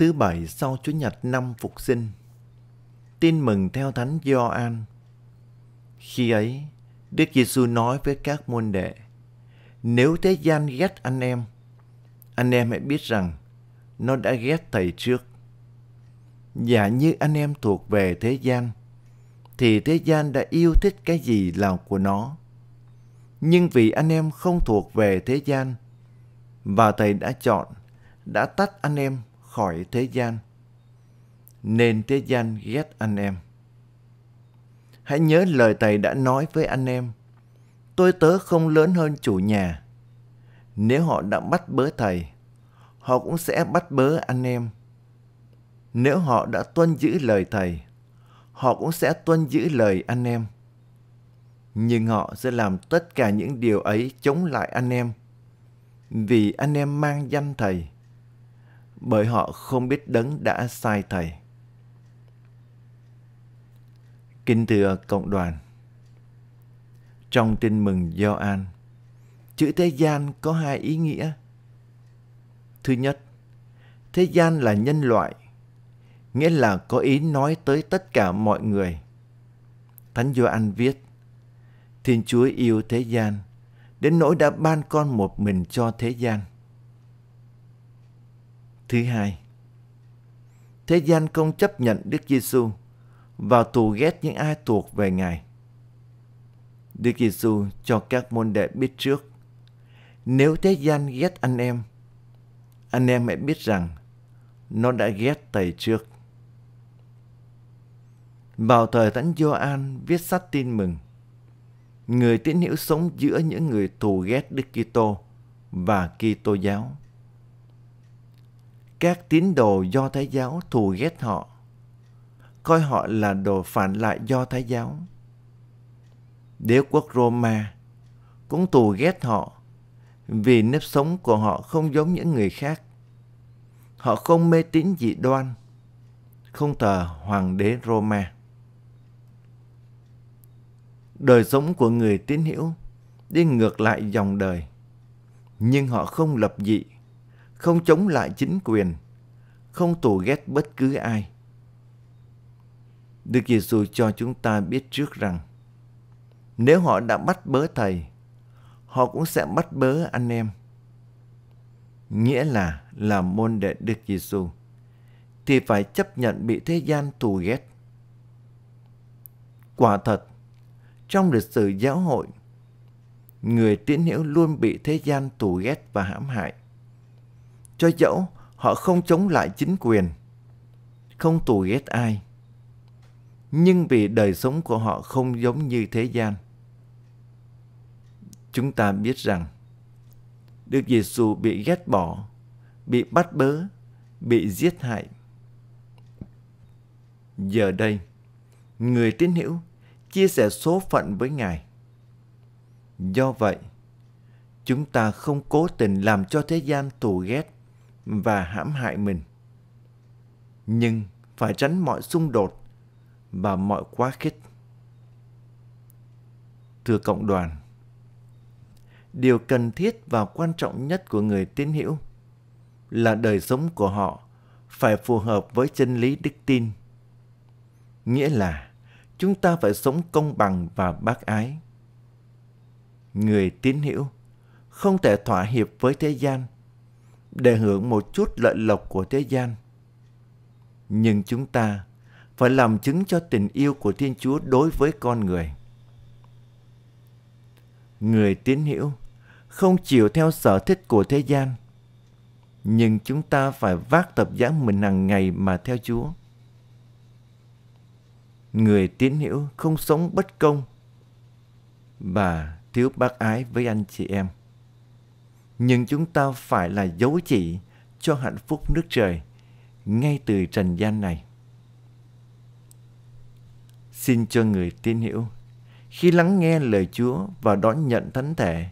thứ bảy sau Chúa Nhật năm Phục sinh. Tin mừng theo Thánh Gioan. Khi ấy, Đức Giêsu nói với các môn đệ: Nếu thế gian ghét anh em, anh em hãy biết rằng nó đã ghét thầy trước. Giả như anh em thuộc về thế gian, thì thế gian đã yêu thích cái gì là của nó. Nhưng vì anh em không thuộc về thế gian, và thầy đã chọn, đã tách anh em khỏi thế gian, nên thế gian ghét anh em. Hãy nhớ lời thầy đã nói với anh em, tôi tớ không lớn hơn chủ nhà. Nếu họ đã bắt bớ thầy, họ cũng sẽ bắt bớ anh em. Nếu họ đã tuân giữ lời thầy, họ cũng sẽ tuân giữ lời anh em. Nhưng họ sẽ làm tất cả những điều ấy chống lại anh em, vì anh em mang danh thầy, bởi họ không biết đấng đã sai thầy. Kính thưa cộng đoàn, trong tin mừng Gioan, chữ thế gian có hai ý nghĩa. Thứ nhất, thế gian là nhân loại, nghĩa là có ý nói tới tất cả mọi người. Thánh Gioan viết, Thiên Chúa yêu thế gian, đến nỗi đã ban con một mình cho thế gian. Thứ hai, thế gian không chấp nhận Đức Giêsu và thù ghét những ai thuộc về Ngài. Đức Giêsu cho các môn đệ biết trước, nếu thế gian ghét anh em, anh em hãy biết rằng nó đã ghét thầy trước. Vào thời Thánh Gioan viết sách tin mừng, người tín hữu sống giữa những người thù ghét Đức Kitô và Kitô giáo. Các tín đồ do Thái giáo thù ghét họ, coi họ là đồ phản lại do Thái giáo. Đế quốc Roma cũng thù ghét họ vì nếp sống của họ không giống những người khác. Họ không mê tín dị đoan, không thờ hoàng đế Roma. Đời sống của người tín hữu đi ngược lại dòng đời, nhưng họ không lập dị, không chống lại chính quyền, không tù ghét bất cứ ai. Đức Giêsu cho chúng ta biết trước rằng nếu họ đã bắt bớ thầy, họ cũng sẽ bắt bớ anh em. Nghĩa là làm môn đệ Đức Giêsu thì phải chấp nhận bị thế gian thù ghét. Quả thật, trong lịch sử giáo hội, người tín hữu luôn bị thế gian tù ghét và hãm hại. Cho dẫu họ không chống lại chính quyền, không tù ghét ai, nhưng vì đời sống của họ không giống như thế gian. Chúng ta biết rằng Đức Giêsu bị ghét bỏ, bị bắt bớ, bị giết hại. Giờ đây, người tín hữu chia sẻ số phận với Ngài. Do vậy, chúng ta không cố tình làm cho thế gian tù ghét và hãm hại mình. Nhưng phải tránh mọi xung đột và mọi quá khích. Thưa cộng đoàn, điều cần thiết và quan trọng nhất của người tín hữu là đời sống của họ phải phù hợp với chân lý đức tin. Nghĩa là chúng ta phải sống công bằng và bác ái. Người tín hữu không thể thỏa hiệp với thế gian để hưởng một chút lợi lộc của thế gian. Nhưng chúng ta phải làm chứng cho tình yêu của Thiên Chúa đối với con người. Người tín hữu không chịu theo sở thích của thế gian, nhưng chúng ta phải vác tập giá mình hàng ngày mà theo Chúa người tín hữu không sống bất công và thiếu bác ái với anh chị em. Nhưng chúng ta phải là dấu chỉ cho hạnh phúc nước trời ngay từ trần gian này. Xin cho người tin hiểu khi lắng nghe lời Chúa và đón nhận thánh thể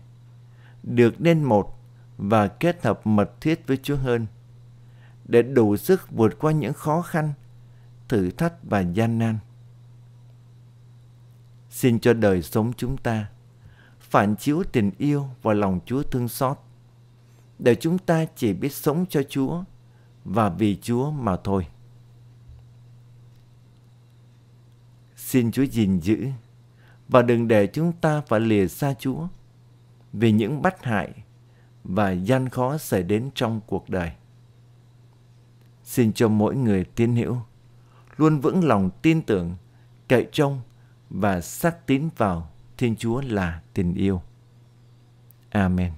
được nên một và kết hợp mật thiết với Chúa hơn để đủ sức vượt qua những khó khăn, thử thách và gian nan Xin cho đời sống chúng ta phản chiếu tình yêu và lòng Chúa thương xót, để chúng ta chỉ biết sống cho Chúa và vì Chúa mà thôi. Xin Chúa gìn giữ và đừng để chúng ta phải lìa xa Chúa vì những bất hại và gian khó xảy đến trong cuộc đời. Xin cho mỗi người tin hiểu luôn vững lòng tin tưởng, cậy trông và xác tín vào Thiên Chúa là tình yêu. Amen.